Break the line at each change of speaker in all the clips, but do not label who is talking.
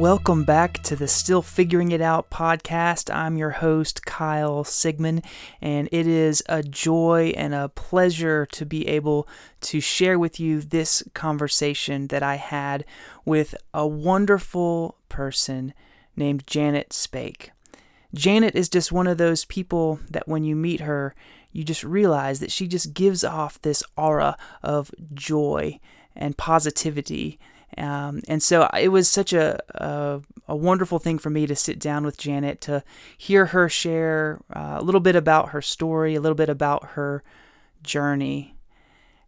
Welcome back to the Still Figuring It Out podcast. I'm your host, Kyle Sigmund, and it is a joy and a pleasure to be able to share with you this conversation that I had with a wonderful person named Janet Spake. Janet is just one of those people that when you meet her, you just realize that she just gives off this aura of joy and positivity um, and so it was such a, a, a wonderful thing for me to sit down with Janet to hear her share uh, a little bit about her story, a little bit about her journey.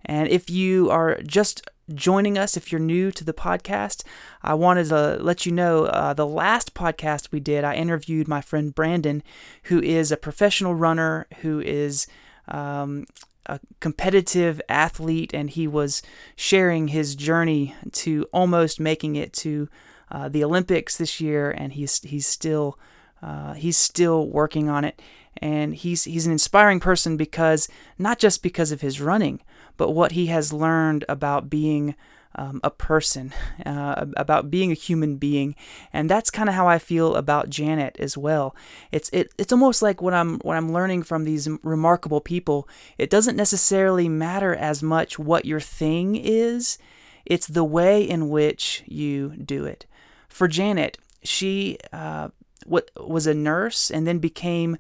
And if you are just joining us, if you're new to the podcast, I wanted to let you know uh, the last podcast we did, I interviewed my friend Brandon, who is a professional runner who is um, a competitive athlete, and he was sharing his journey to almost making it to uh, the Olympics this year, and he's he's still uh, he's still working on it, and he's he's an inspiring person because not just because of his running, but what he has learned about being um, a person, uh, about being a human being, and that's kind of how I feel about Janet as well. It's it, it's almost like what I'm what I'm learning from these remarkable people. It doesn't necessarily matter as much what your thing is; it's the way in which you do it. For Janet, she uh, was a nurse and then became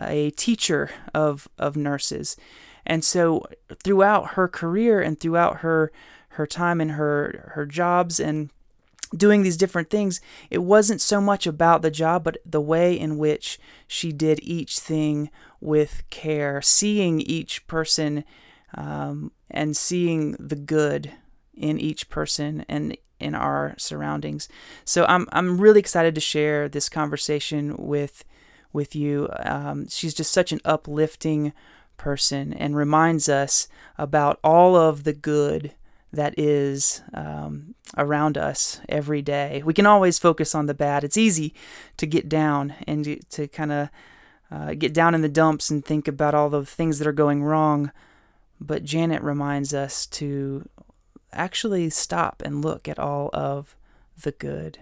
a teacher of of nurses, and so throughout her career and throughout her her time and her her jobs and doing these different things, it wasn't so much about the job, but the way in which she did each thing with care, seeing each person um, and seeing the good in each person and in our surroundings. So I'm I'm really excited to share this conversation with with you. Um, she's just such an uplifting person and reminds us about all of the good that is um, around us every day. We can always focus on the bad. It's easy to get down and to, kind of uh, get down in the dumps and think about all the things that are going wrong. But Janet reminds us to actually stop and look at all of the good.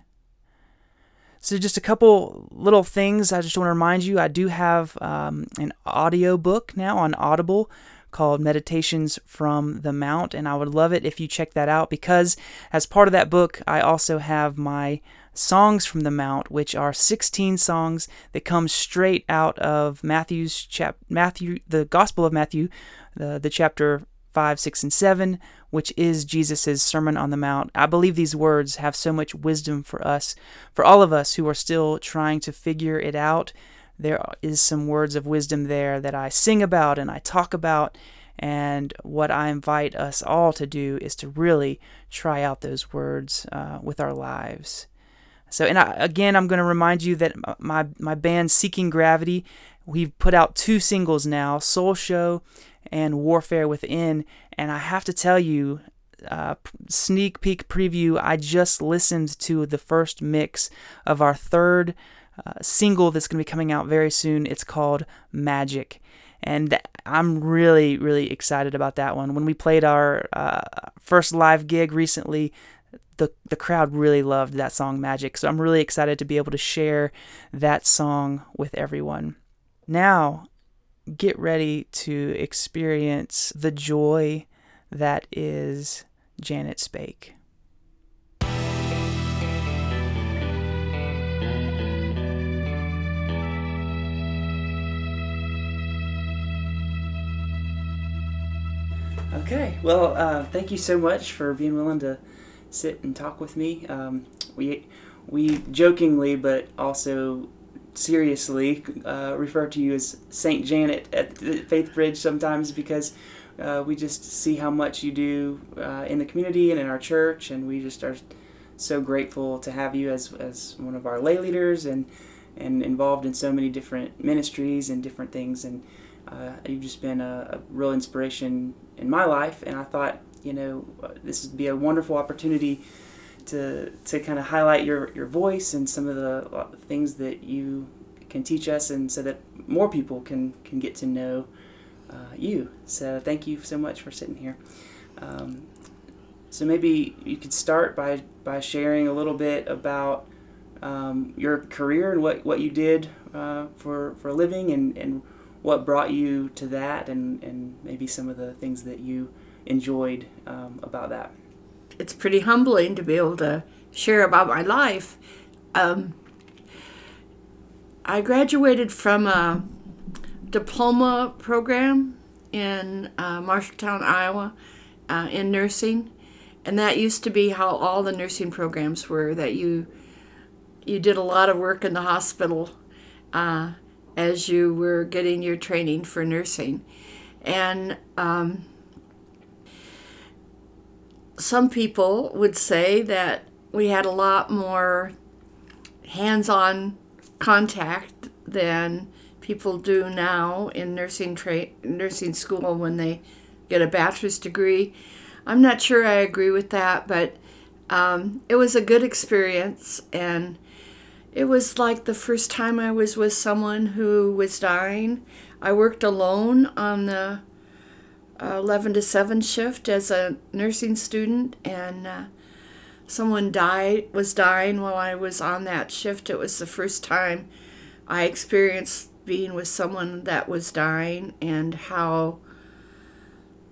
So, just a couple little things I just want to remind you I do have um, an audio book now on Audible called Meditations from the Mount, and I would love it if you check that out because as part of that book, I also have my Songs from the Mount, which are 16 songs that come straight out of Matthew's chap Matthew the Gospel of Matthew, the, the chapter 5, 6, and 7, which is Jesus' Sermon on the Mount. I believe these words have so much wisdom for us, for all of us who are still trying to figure it out there is some words of wisdom there that I sing about and I talk about. And what I invite us all to do is to really try out those words uh, with our lives. So, and I, again, I'm going to remind you that my my band Seeking Gravity, we've put out two singles now, Soul Show and Warfare Within. And I have to tell you, uh, sneak peek preview, I just listened to the first mix of our third uh, single that's going to be coming out very soon. It's called Magic. And I'm really, really excited about that one. When we played our uh, first live gig recently, the, the crowd really loved that song Magic. So I'm really excited to be able to share that song with everyone. Now, get ready to experience the joy that is Janet Spake. Okay, well, uh, thank you so much for being willing to sit and talk with me. Um, we we jokingly, but also seriously, uh, refer to you as Saint Janet at Faith Bridge sometimes because uh, we just see how much you do uh, in the community and in our church, and we just are so grateful to have you as as one of our lay leaders and and involved in so many different ministries and different things and uh, you've just been a, a, real inspiration in my life, and I thought, you know, uh, this would be a wonderful opportunity to to kind of highlight your your voice and some of the uh, things that you can teach us, and so that more people can can get to know uh, you. So thank you so much for sitting here. Um, so maybe you could start by by sharing a little bit about um, your career and what, what you did uh, for, for a living and, and what brought you to that and, and maybe some of the things that you enjoyed um, about that.
It's pretty humbling to be able to share about my life. Um, I graduated from a diploma program in uh, Marshalltown, Iowa, uh, in nursing, and that used to be how all the nursing programs were. That you you did a lot of work in the hospital uh, as you were getting your training for nursing, and um, some people would say that we had a lot more hands-on contact than people do now in nursing tra- nursing school when they get a bachelor's degree. I'm not sure I agree with that, but um, it was a good experience, and it was like the first time I was with someone who was dying. I worked alone on the uh, 11 to 7 shift as a nursing student, and uh, someone died was dying while I was on that shift. It was the first time I experienced being with someone that was dying and how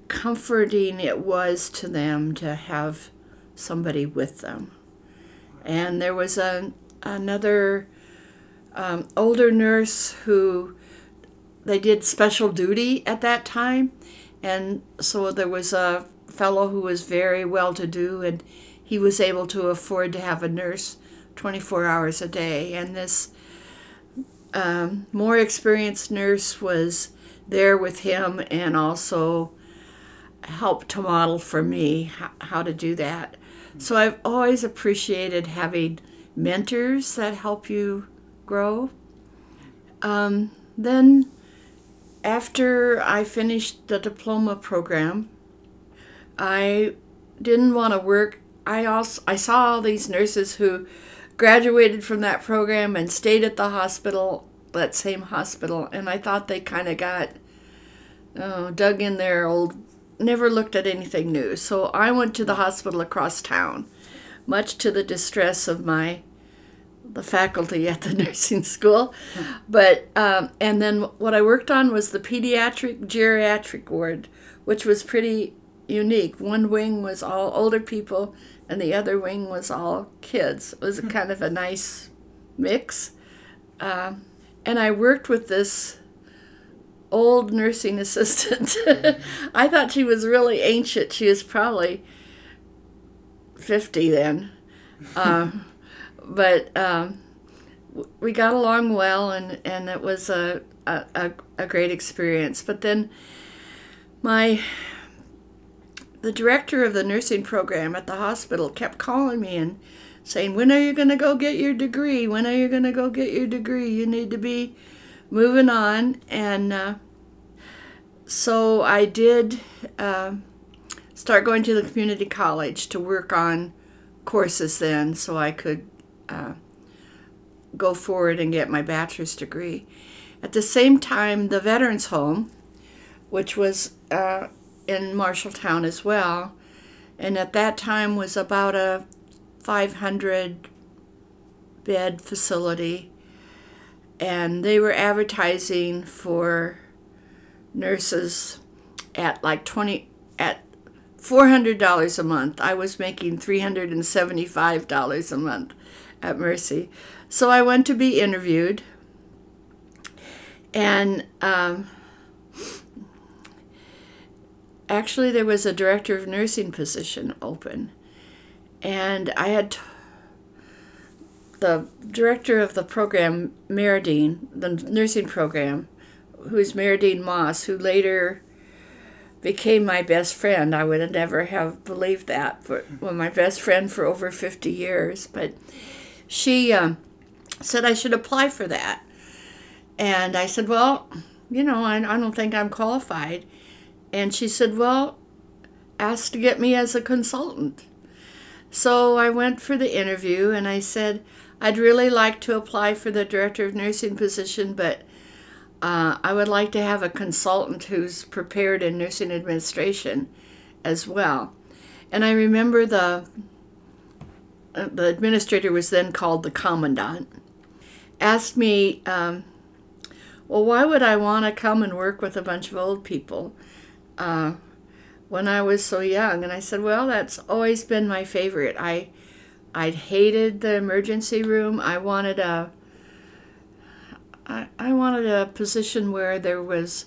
comforting it was to them to have somebody with them. And there was a another um, older nurse who they did special duty at that time, and so there was a fellow who was very well to do, and he was able to afford to have a nurse 24 hours a day. And this um, more experienced nurse was there with him and also helped to model for me how, how to do that. So I've always appreciated having mentors that help you grow. Um, then, after I finished the diploma program, I didn't want to work. I also I saw all these nurses who graduated from that program and stayed at the hospital, that same hospital, and I thought they kind of got oh, dug in their old, never looked at anything new. So I went to the hospital across town, much to the distress of my the faculty at the nursing school. But um, and then what I worked on was the pediatric geriatric ward, which was pretty unique. One wing was all older people, and the other wing was all kids. It was a kind of a nice mix. Um, and I worked with this old nursing assistant. I thought she was really ancient. She was probably 50 then. Uh, but um, we got along well, and, and it was a, a, a great experience. But then my the director of the nursing program at the hospital kept calling me and saying, When are you going to go get your degree? When are you going to go get your degree? You need to be moving on. And uh, so I did uh, start going to the community college to work on courses then so I could uh, go forward and get my bachelor's degree. At the same time, the Veterans Home, which was uh, in Marshalltown as well, and at that time was about a 500 bed facility, and they were advertising for nurses at like 20 at $400 a month. I was making $375 a month at Mercy. So I went to be interviewed, and um, actually, there was a director of nursing position open, and I had. T- the director of the program, Meridine, the nursing program, who's Meridine Moss, who later became my best friend. I would never have believed that, but well, my best friend for over 50 years. But she um, said I should apply for that. And I said, Well, you know, I, I don't think I'm qualified. And she said, Well, ask to get me as a consultant. So I went for the interview and I said, I'd really like to apply for the director of nursing position, but uh, I would like to have a consultant who's prepared in nursing administration as well. And I remember the uh, the administrator was then called the commandant, asked me, um, well, why would I want to come and work with a bunch of old people uh, when I was so young? And I said, well, that's always been my favorite. I, I'd hated the emergency room. I wanted a, I, I wanted a position where there was,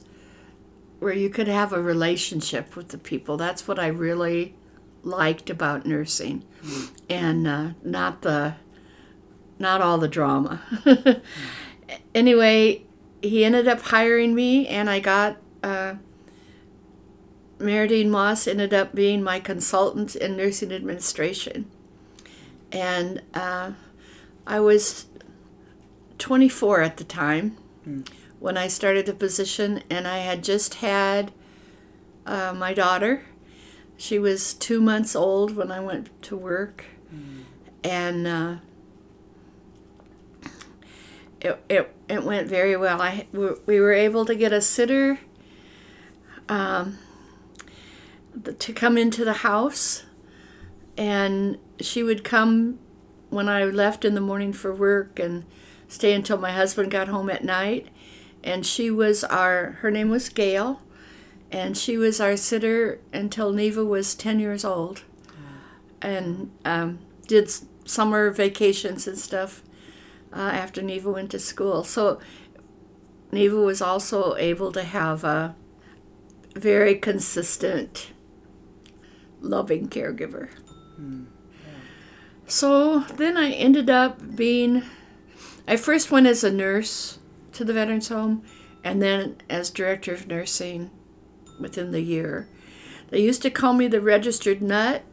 where you could have a relationship with the people. That's what I really liked about nursing, and uh, not the, not all the drama. anyway, he ended up hiring me, and I got. Uh, Meridine Moss ended up being my consultant in nursing administration. And uh, I was 24 at the time
Mm.
when I started the position, and I had just had uh, my daughter. She was two months old when I went to work, and uh, it, it, it went very well. I, we we were able to get a sitter um, to come into the house, and she would come when I left in the morning for work and stay until my husband got home at night. And she was our, her name was Gail, and she was our sitter until Neva was 10 years old and um, did summer vacations and stuff uh, after Neva went to school. So Neva was also able to have a very consistent, loving caregiver. So then I ended up being, I first went as a nurse to the Veterans Home and then as director of nursing within the year. They used to call me the registered nut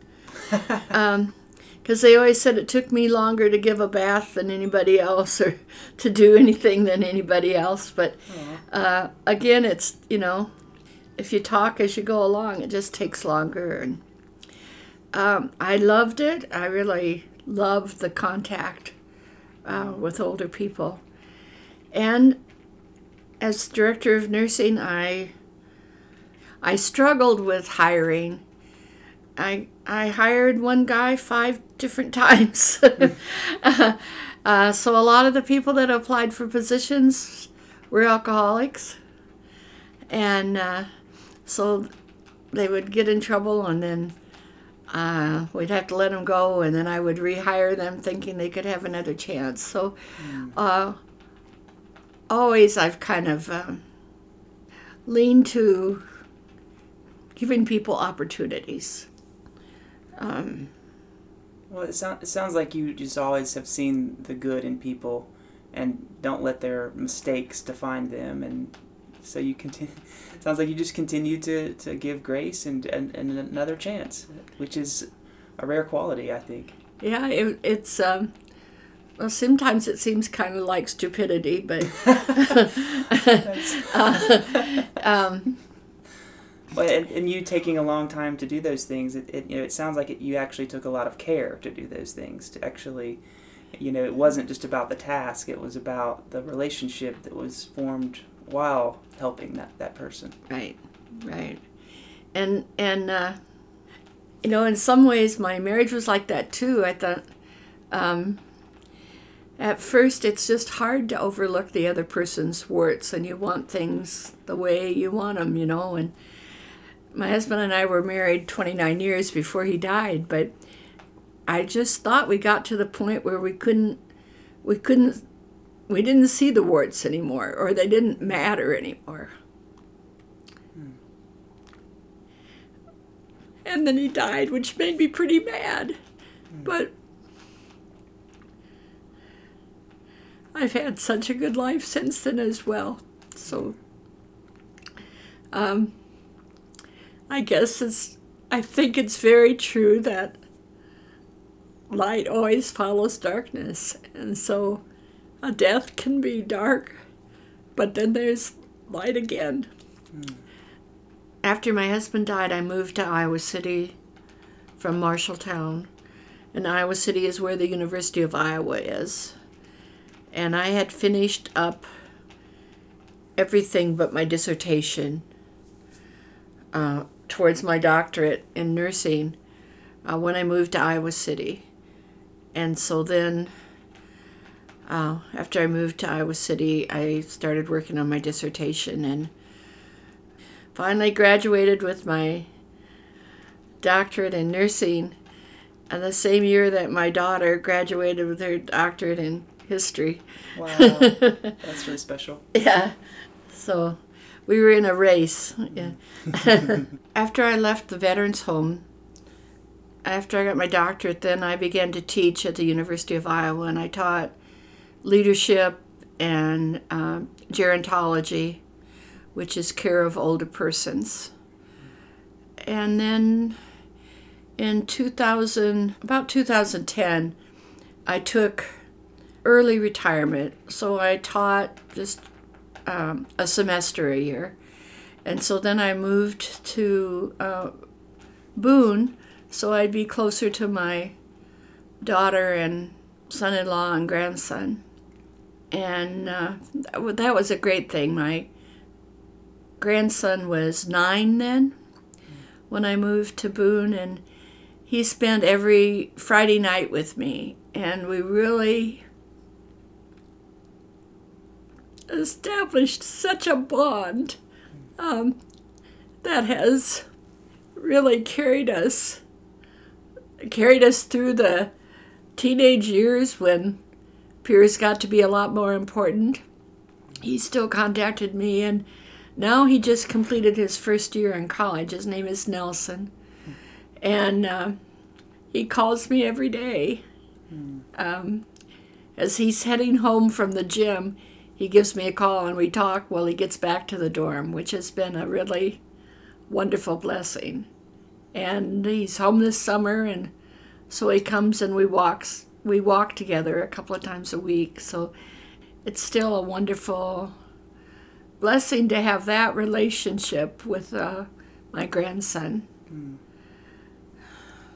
because they always said it took me longer to give a bath than anybody else or to do anything than anybody else. But uh, again, it's, you know, if you talk as you go along, it just takes longer. And um, I loved it. I really loved the contact uh, with older people. And as director of nursing, I I struggled with hiring. I I hired one guy five different times. uh, so a lot of the people that applied for positions were alcoholics, and uh, so they would get in trouble, and then uh, we'd have to let them go, and then I would rehire them, thinking they could have another chance. So, uh, always I've kind of um, leaned to giving people opportunities.
Well, it, sound, it sounds like you just always have seen the good in people and don't let their mistakes define them. And so you continue, it sounds like you just continue to, to give grace and, and, and another chance, which is a rare quality, I think.
Yeah, it, it's um, well, sometimes it seems kind of like stupidity, but um,
Well, and, and you taking a long time to do those things, it, it, you know, it sounds like it, you actually took a lot of care to do those things. To actually, you know, it wasn't just about the task; it was about the relationship that was formed while helping that, that person.
right, right, and and uh, you know, in some ways, my marriage was like that too. I thought. Um, at first, it's just hard to overlook the other person's warts, and you want things the way you want them, you know. And my husband and I were married 29 years before he died, but I just thought we got to the point where we couldn't, we couldn't, we didn't see the warts anymore, or they didn't matter anymore. And then he died, which made me pretty mad. But I've had such a good life since then as well. So, um, I guess it's, I think it's very true that light always follows darkness. And so a death can be dark, but then there's light again. After my husband died, I moved to Iowa City from Marshalltown. And Iowa City is where the University of Iowa is. And I had finished up everything but my dissertation uh, towards my doctorate in nursing uh, when I moved to Iowa City. and so then uh, after I moved to Iowa City, I started working on my dissertation and finally graduated with my doctorate in nursing and the same year that my daughter graduated with her doctorate in history.
Wow, that's really special.
Yeah, so we were in a race. Yeah. after I left the veterans home, after I got my doctorate, then I began to teach at the University of Iowa, and I taught leadership and uh, gerontology, which is care of older persons. And then in 2000, about 2010, I took early retirement. So I taught just um, a semester a year. And so then I moved to uh, Boone so I'd be closer to my daughter and son in law and grandson. And uh, that was a great thing. My grandson was nine then when I moved to Boone, and he spent every Friday night with me. And we really established such a bond um, that has really carried us carried us through the teenage years when peers got to be a lot more important. He still contacted me, and now he just completed his first year in college. His name is Nelson, and uh, he calls me every day. Um, as he's heading home from the gym, he gives me a call and we talk while he gets back to the dorm, which has been a really wonderful blessing. And he's home this summer and so he comes and we walks we walk together a couple of times a week. So it's still a wonderful blessing to have that relationship with uh, my grandson.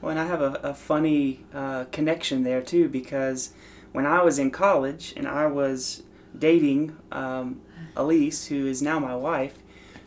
Well and i have a, a funny uh, connection there too because when i was in college and i was dating um, elise who is now my wife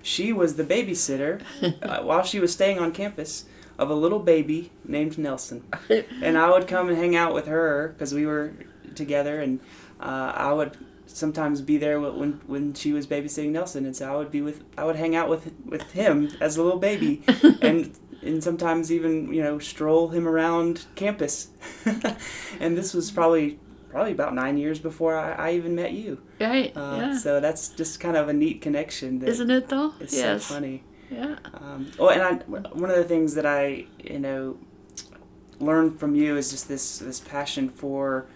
she was the babysitter uh, while she was staying on campus of a little baby named Nelson. and I would come and hang out with her because we were together, and uh, I would sometimes be there when when she was babysitting Nelson, and so I would be with I would hang out with with him as a little baby, and and sometimes even you know stroll him around campus. and this was probably probably about nine years before I, I even met you.
Right.
Uh,
yeah.
So that's just kind of a neat connection. That
Isn't it though?
It's
yes.
so funny.
Yeah.
Um, well, and I, one of the things that I, you know, learned from you is just this this passion for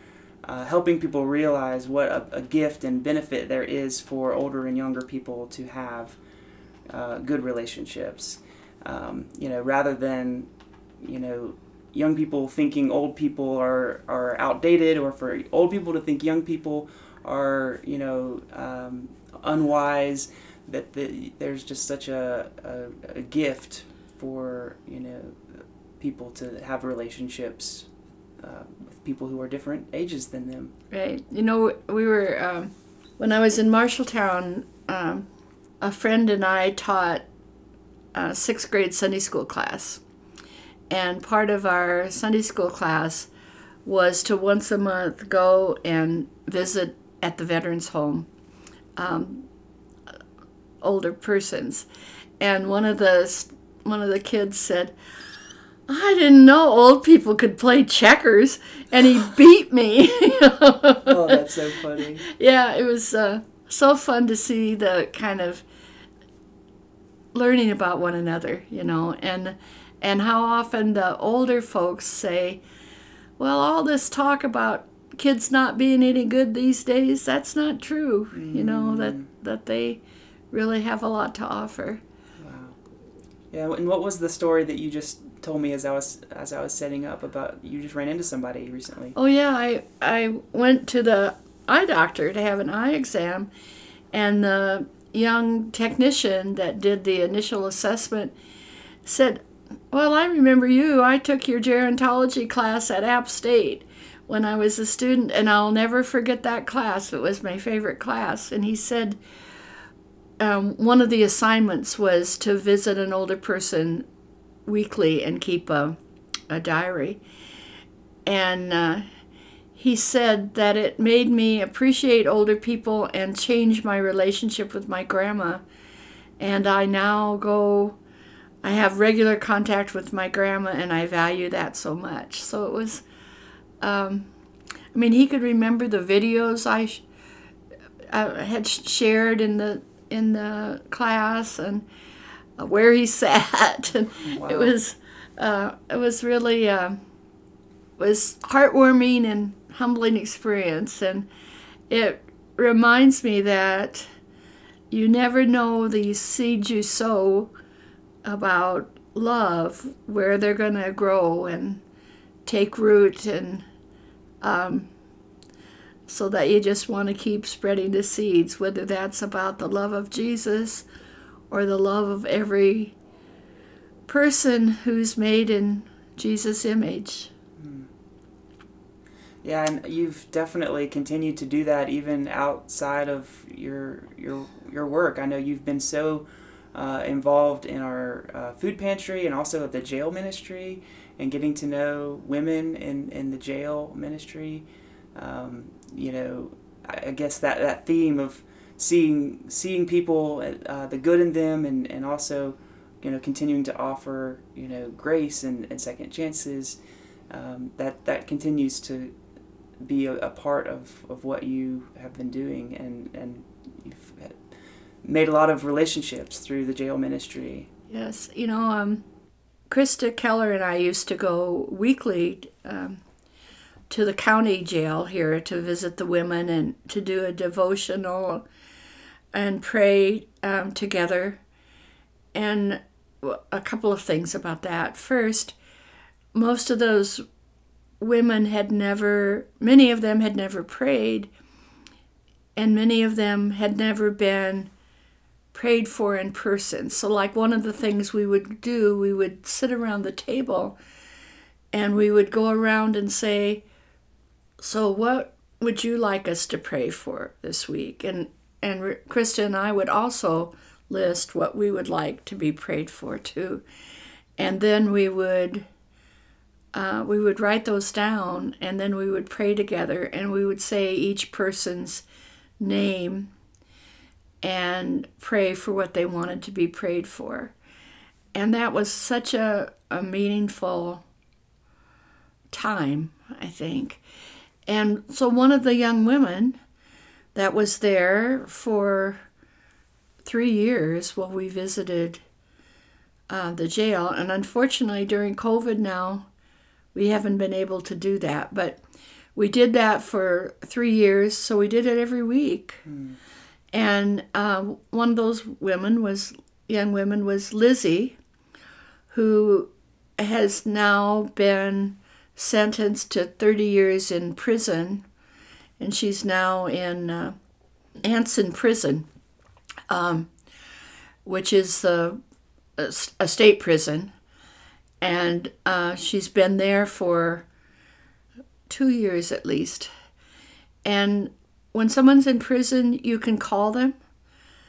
uh, helping people realize what a, a, gift and benefit there is for older and younger people to have uh, good relationships. Um, you know, rather than, you know, young people thinking old people are, are outdated or for old people to think young people are, you know, um, unwise, that the, there's just such a, a, a gift for, you know, people to have relationships uh, with people who are different ages than them.
Right. You know, we were, um, when I was in Marshalltown, um, a friend and I taught a sixth grade Sunday school class. And part of our Sunday school class was to once a month go and visit at the veterans home um, older persons. And one of the one of the kids said, I didn't know old people could play checkers, and he beat me.
oh, that's so funny.
Yeah, it was uh, so fun to see the kind of learning about one another, you know, and and how often the older folks say, "Well, all this talk about kids not being any good these days, that's not true." Mm. You know that that they really have a lot to offer.
Wow. Yeah, and what was the story that you just told me as I was as I was setting up about you just ran into somebody recently?
Oh yeah, I I went to the eye doctor to have an eye exam, and the young technician that did the initial assessment said, "Well, I remember you. I took your gerontology class at App State." When I was a student, and I'll never forget that class. It was my favorite class. And he said, um, one of the assignments was to visit an older person weekly and keep a, a diary. And uh, he said that it made me appreciate older people and change my relationship with my grandma. And I now go, I have regular contact with my grandma, and I value that so much. So it was, um, I mean, he could remember the videos I, I had shared in the in the class and where he sat, and wow. it was, uh, it was really. Uh, was heartwarming and humbling experience. And it reminds me that you never know the seeds you sow about love, where they're going to grow and take root. And um, so that you just want to keep spreading the seeds, whether that's about the love of Jesus or the love of every person who's made in Jesus' image.
Yeah, and you've definitely continued to do that even outside of your your your work. I know you've been so uh, involved in our uh, food pantry and also the jail ministry and getting to know women in, in the jail ministry. Um, you know, I guess that, that theme of seeing seeing people, uh, the good in them, and, and also, you know, continuing to offer, you know, grace and, and second chances, um, that, that continues to, be a, a, part of, of what you have been doing and, and made a lot of relationships through the jail ministry.
Yes, you know, um, Krista Keller and I used to go weekly um, to the county jail here to visit the women and to do a devotional and pray um, together. And a couple of things about that. First, most of those women had never, many of them had never prayed, and many of them had never been prayed for in person. So, like one of the things we would do, we would sit around the table and we would go around and say, So, what would you like us to pray for this week? And and Krista and I would also list what we would like to be prayed for too. And then we would uh, we would write those down and then we would pray together and we would say each person's name and pray for what they wanted to be prayed for. And that was such a, a meaningful time, I think. And so one of the young women that was there for three years while we visited uh, the jail, and unfortunately during COVID now, we haven't been able to do that. But we did that for three years, so we did it every week. Mm. And uh, one of those women was, young women, was Lizzie, who has now been sentenced to 30 years in prison, and she's now in uh, Anson Prison, um, which is a, a state prison and uh, she's been there for two years at least. And when someone's in prison, you can call them,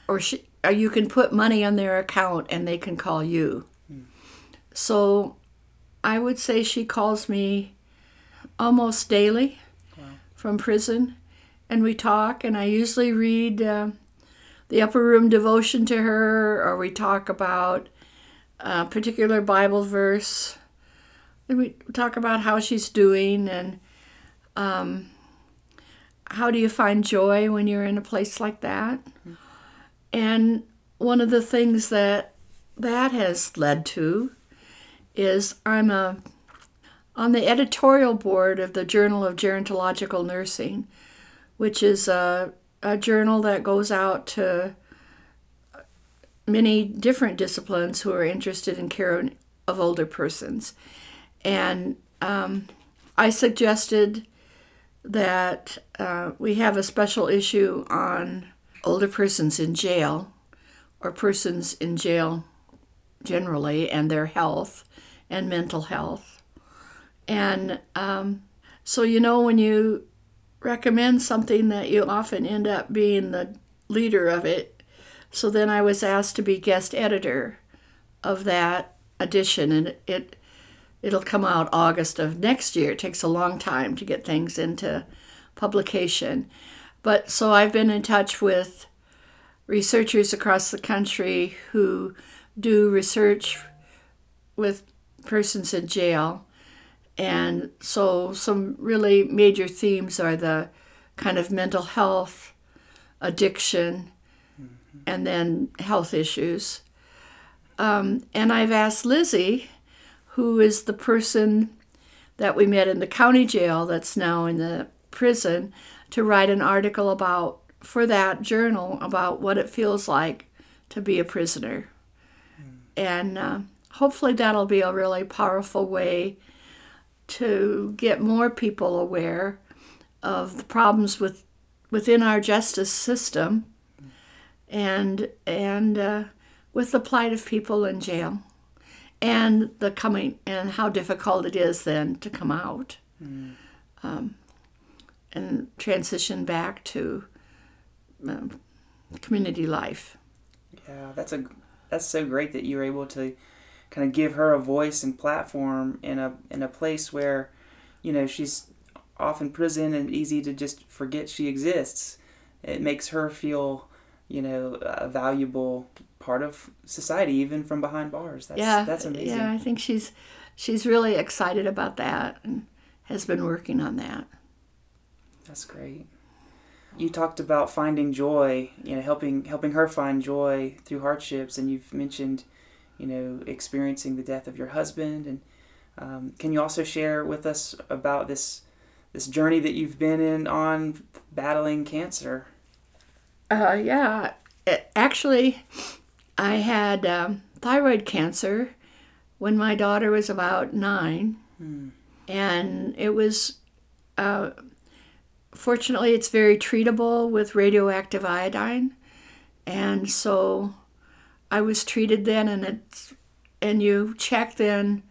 or, she, or you can put money on their account and they can call you. Hmm. So I would say she calls me almost daily wow. from prison, and we talk, and I usually read uh, the upper room devotion to her, or we talk about a particular Bible verse. And we talk about how she's doing and um, how do you find joy when you're in a place like that. Mm-hmm. And one of the things that that has led to is I'm a on the editorial board of the Journal of Gerontological Nursing, which is a, a journal that goes out to many different disciplines who are interested in care of older persons. And um, I suggested that uh, we have a special issue on older persons in jail or persons in jail generally and their health and mental health. And um, so, you know, when you recommend something that you often end up being the leader of it, so then I was asked to be guest editor of that edition, and it it'll come out August of next year. It takes a long time to get things into publication. But so I've been in touch with researchers across the country who do research with persons in jail. And so some really major themes are the kind of mental health, addiction, mm-hmm. and then health issues. Um, and I've asked Lizzie, who is the person that we met in the county jail that's now in the prison, to write an article about for that journal about what it feels like to be a prisoner. Mm. And uh, hopefully that'll be a really powerful way to get more people aware of the problems with within our justice system and and uh, with the plight of people in jail and the coming and how difficult it is then to come out mm. um, and transition back to um, community life.
Yeah, that's a that's so great that you were able to kind of give her a voice and platform in a in a place where, you know, she's often in prison and easy to just forget she exists. It makes her feel, you know, a valuable part of society, even from behind bars. That's,
yeah,
that's amazing.
Yeah, I think she's she's really excited about that and has been working on that.
That's great you talked about finding joy, you know, helping helping her find joy through hardships, and you've mentioned, you know, experiencing the death of your husband. And um, can you also share with us about this this journey that you've been in on battling cancer?
Uh, yeah, it, actually, I had um, thyroid cancer when my daughter was about nine, hmm. and it was. Uh, fortunately, it's very treatable with radioactive iodine, and so I was treated then, and it's and you check then.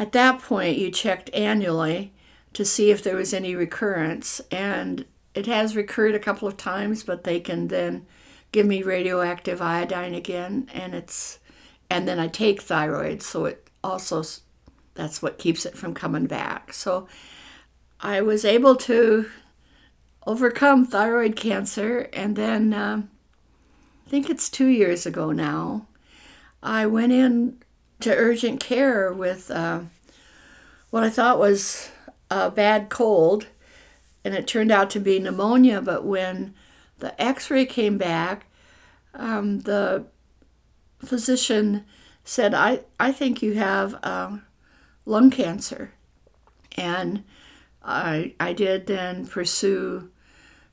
At that point, you checked annually to see if there was any recurrence, and it has recurred a couple of times, but they can then give me radioactive iodine again, and it's and then I take thyroid, so it also that's what keeps it from coming back. So I was able to overcome thyroid cancer. And then uh, I think it's two years ago now, I went in to urgent care with uh, what I thought was a bad cold, and it turned out to be pneumonia. But when the x ray came back, um, the physician said, I, I think you have uh, lung cancer. And I, I did then pursue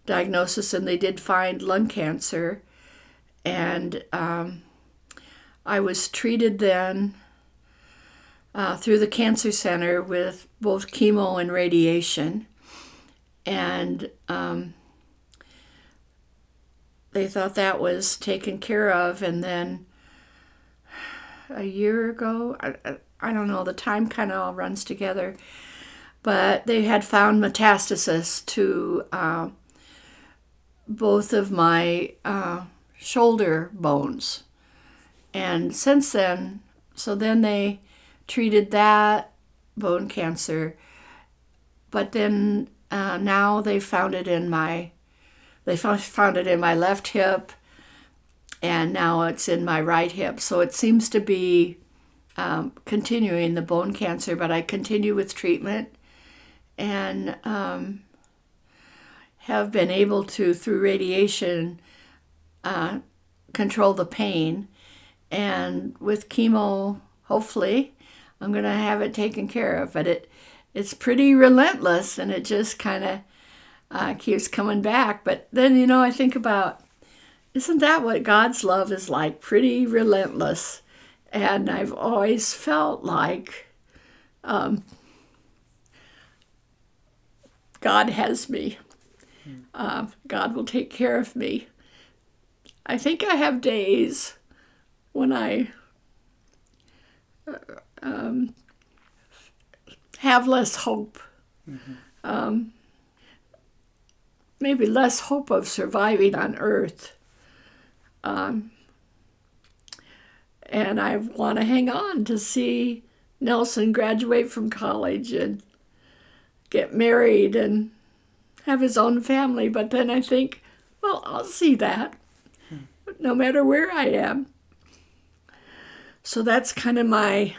diagnosis, and they did find lung cancer. And um, I was treated then uh, through the cancer center with both chemo and radiation. And um, they thought that was taken care of. And then a year ago, I, I don't know, the time kind of all runs together, but they had found metastasis to uh, both of my uh, shoulder bones. And since then, so then they treated that bone cancer, but then uh, now they found it in my, they found it in my left hip, and now it's in my right hip. So it seems to be um, continuing the bone cancer, but I continue with treatment, and um, have been able to, through radiation, uh, control the pain. And with chemo, hopefully, I'm going to have it taken care of. But it, it's pretty relentless and it just kind of uh, keeps coming back. But then, you know, I think about isn't that what God's love is like? Pretty relentless. And I've always felt like um, God has me. Uh, God will take care of me. I think I have days when I uh, um, have less hope. Mm-hmm. Um, maybe less hope of surviving on earth. Um, and I want to hang on to see Nelson graduate from college and get married and have his own family. But then I think, well, I'll see that no matter where I am. So that's kind of my,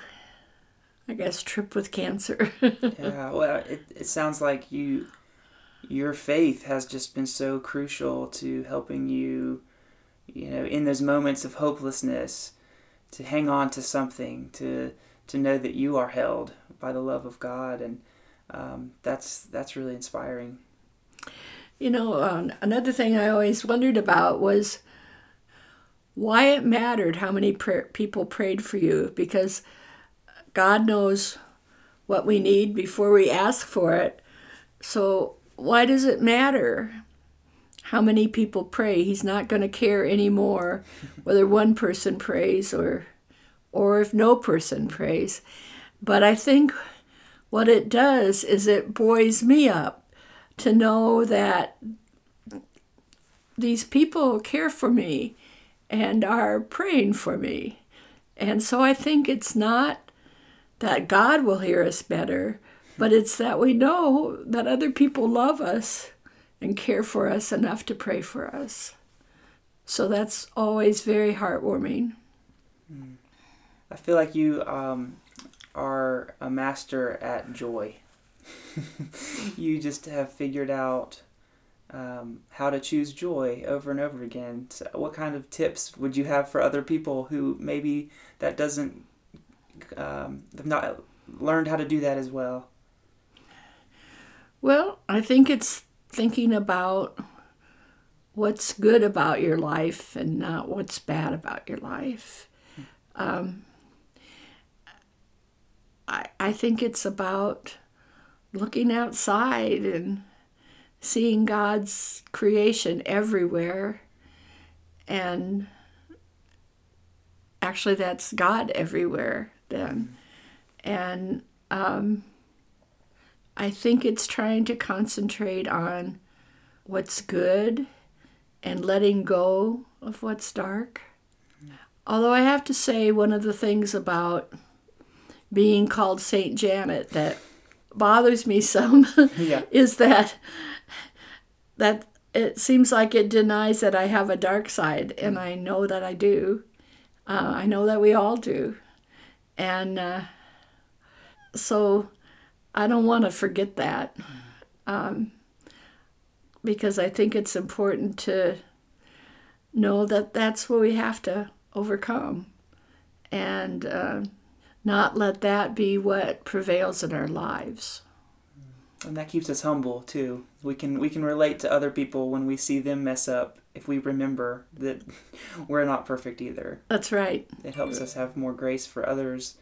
I guess, trip with cancer.
yeah, well, it, it sounds like you, your faith has just been so crucial to helping you, you know, in those moments of hopelessness, to hang on to something, to to know that you are held by the love of God, and um, that's that's really inspiring.
You know, um, another thing I always wondered about was why it mattered how many people prayed for you because God knows what we need before we ask for it. So, why does it matter how many people pray? He's not going to care anymore whether one person prays or or if no person prays. But I think what it does is it buoys me up to know that these people care for me and are praying for me. And so I think it's not that God will hear us better, but it's that we know that other people love us and care for us enough to pray for us. So that's always very heartwarming.
I feel like you um, are a master at joy. you just have figured out um, how to choose joy over and over again. So what kind of tips would you have for other people who maybe that doesn't um, have not learned how to do that as well?
Well, I think it's thinking about what's good about your life and not what's bad about your life. Um, I, I think it's about looking outside and seeing God's creation everywhere. And actually, that's God everywhere then. And um, I think it's trying to concentrate on what's good and letting go of what's dark. Although I have to say, one of the things about being called Saint Janet that bothers me some yeah. is that that it seems like it denies that I have a dark side, and I know that I do. Uh, I know that we all do, and uh, so I don't want to forget that um, because I think it's important to know that that's what we have to overcome, and uh, not let that be what prevails in our lives
and that keeps us humble too. We can we can relate to other people when we see them mess up if we remember that we're not perfect either.
That's right.
It helps us have more grace for others.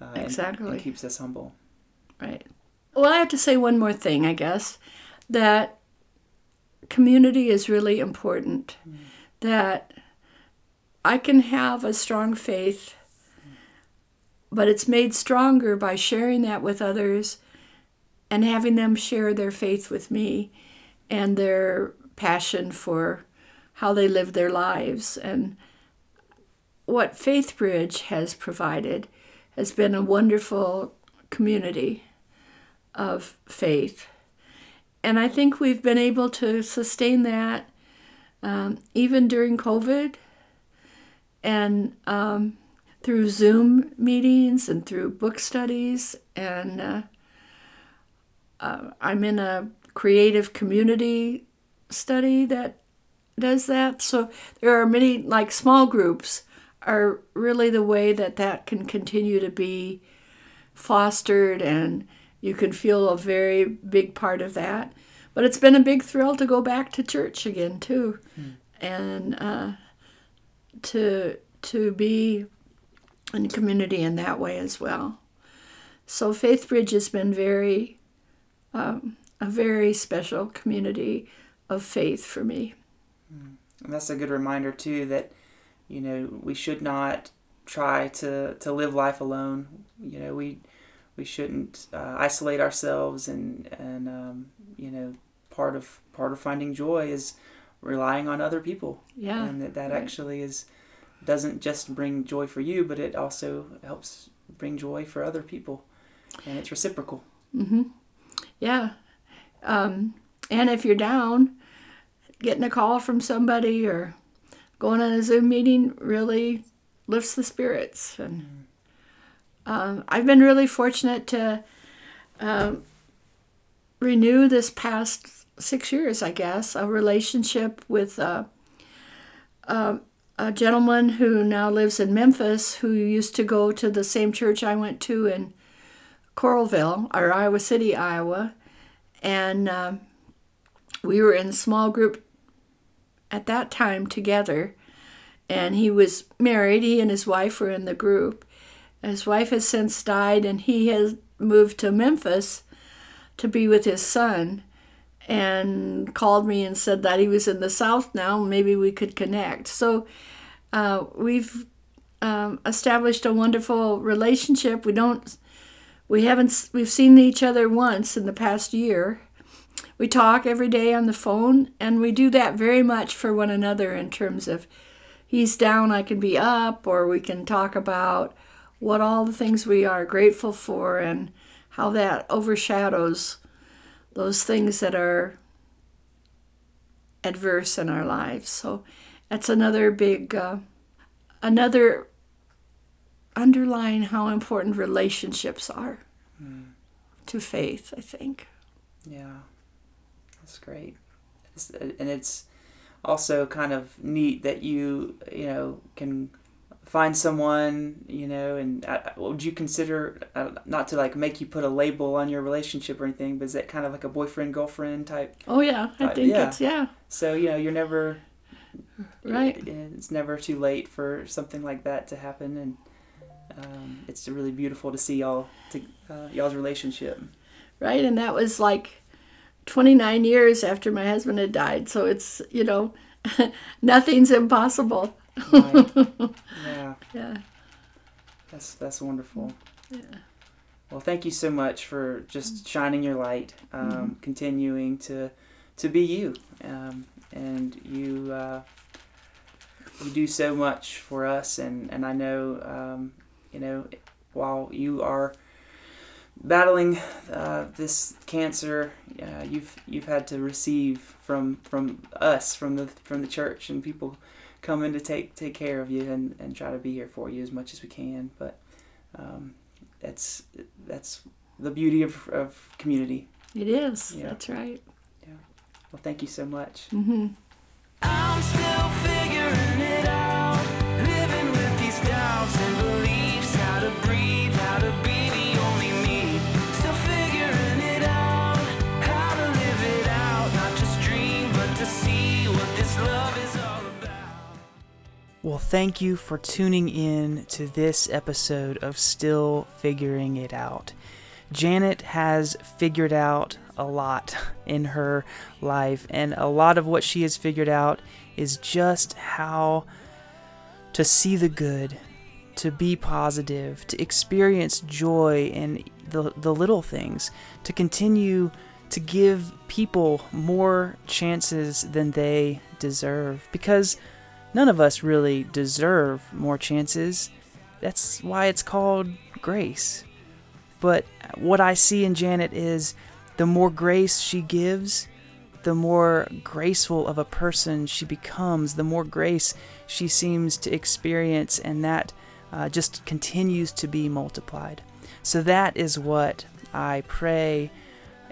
Uh, exactly.
And, and keeps us humble.
Right. Well, I have to say one more thing, I guess, that community is really important. Mm. That I can have a strong faith, but it's made stronger by sharing that with others and having them share their faith with me and their passion for how they live their lives. And what FaithBridge has provided has been a wonderful community of faith. And I think we've been able to sustain that um, even during COVID and um, through Zoom meetings and through book studies and uh, uh, I'm in a creative community study that does that. So there are many, like small groups, are really the way that that can continue to be fostered, and you can feel a very big part of that. But it's been a big thrill to go back to church again too, hmm. and uh, to to be in community in that way as well. So Faith Bridge has been very um, a very special community of faith for me.
And that's a good reminder too that you know we should not try to to live life alone. You know we we shouldn't uh, isolate ourselves and and um, you know part of part of finding joy is relying on other people.
Yeah,
and that that right. actually is doesn't just bring joy for you, but it also helps bring joy for other people, and it's reciprocal.
Mm-hmm. Yeah. Um, and if you're down, getting a call from somebody or going on a Zoom meeting really lifts the spirits. And um, I've been really fortunate to um, renew this past six years, I guess, a relationship with uh, uh, a gentleman who now lives in Memphis who used to go to the same church I went to in Coralville or Iowa City, Iowa. And uh, we were in a small group at that time together. And he was married, he and his wife were in the group. His wife has since died, and he has moved to Memphis to be with his son and called me and said that he was in the South now. Maybe we could connect. So uh, we've um, established a wonderful relationship. We don't, we haven't, we've seen each other once in the past year. We talk every day on the phone, and we do that very much for one another in terms of he's down, I can be up, or we can talk about what all the things we are grateful for and how that overshadows those things that are adverse in our lives. So that's another big, uh, another underline how important relationships are mm. to faith, I think.
Yeah, that's great. It's, and it's also kind of neat that you, you know, can find someone, you know, and uh, would you consider uh, not to like make you put a label on your relationship or anything, but is that kind of like a boyfriend girlfriend type?
Oh yeah, I think yeah. it's yeah.
So you know, you're never
right.
It, it's never too late for something like that to happen, and um, it's really beautiful to see y'all to uh, y'all's relationship.
Right, and that was like 29 years after my husband had died, so it's you know, nothing's impossible.
Right. Yeah.
Yeah.
That's that's wonderful.
Yeah.
Well, thank you so much for just shining your light, um, mm-hmm. continuing to to be you, um, and you uh, you do so much for us, and and I know um, you know while you are battling uh, this cancer, uh, you've you've had to receive from from us, from the from the church, and people coming to take take care of you and, and try to be here for you as much as we can. But um, that's that's the beauty of, of community.
It is. Yeah. That's right.
Yeah. Well, thank you so much.
Mm-hmm.
Well, thank you for tuning in to this episode of Still Figuring It Out. Janet has figured out a lot in her life, and a lot of what she has figured out is just how to see the good, to be positive, to experience joy in the, the little things, to continue to give people more chances than they deserve. Because none of us really deserve more chances. That's why it's called grace. But what I see in Janet is the more grace she gives, the more graceful of a person she becomes, the more grace she seems to experience, and that uh, just continues to be multiplied. So that is what I pray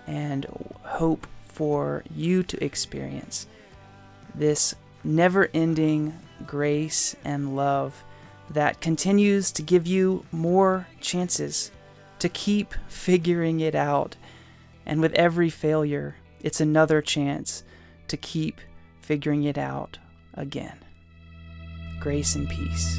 and hope for you to experience. This never ending grace and love that continues to give you more chances to keep figuring it out. And with every failure, it's another chance to keep figuring it out again. Grace and peace.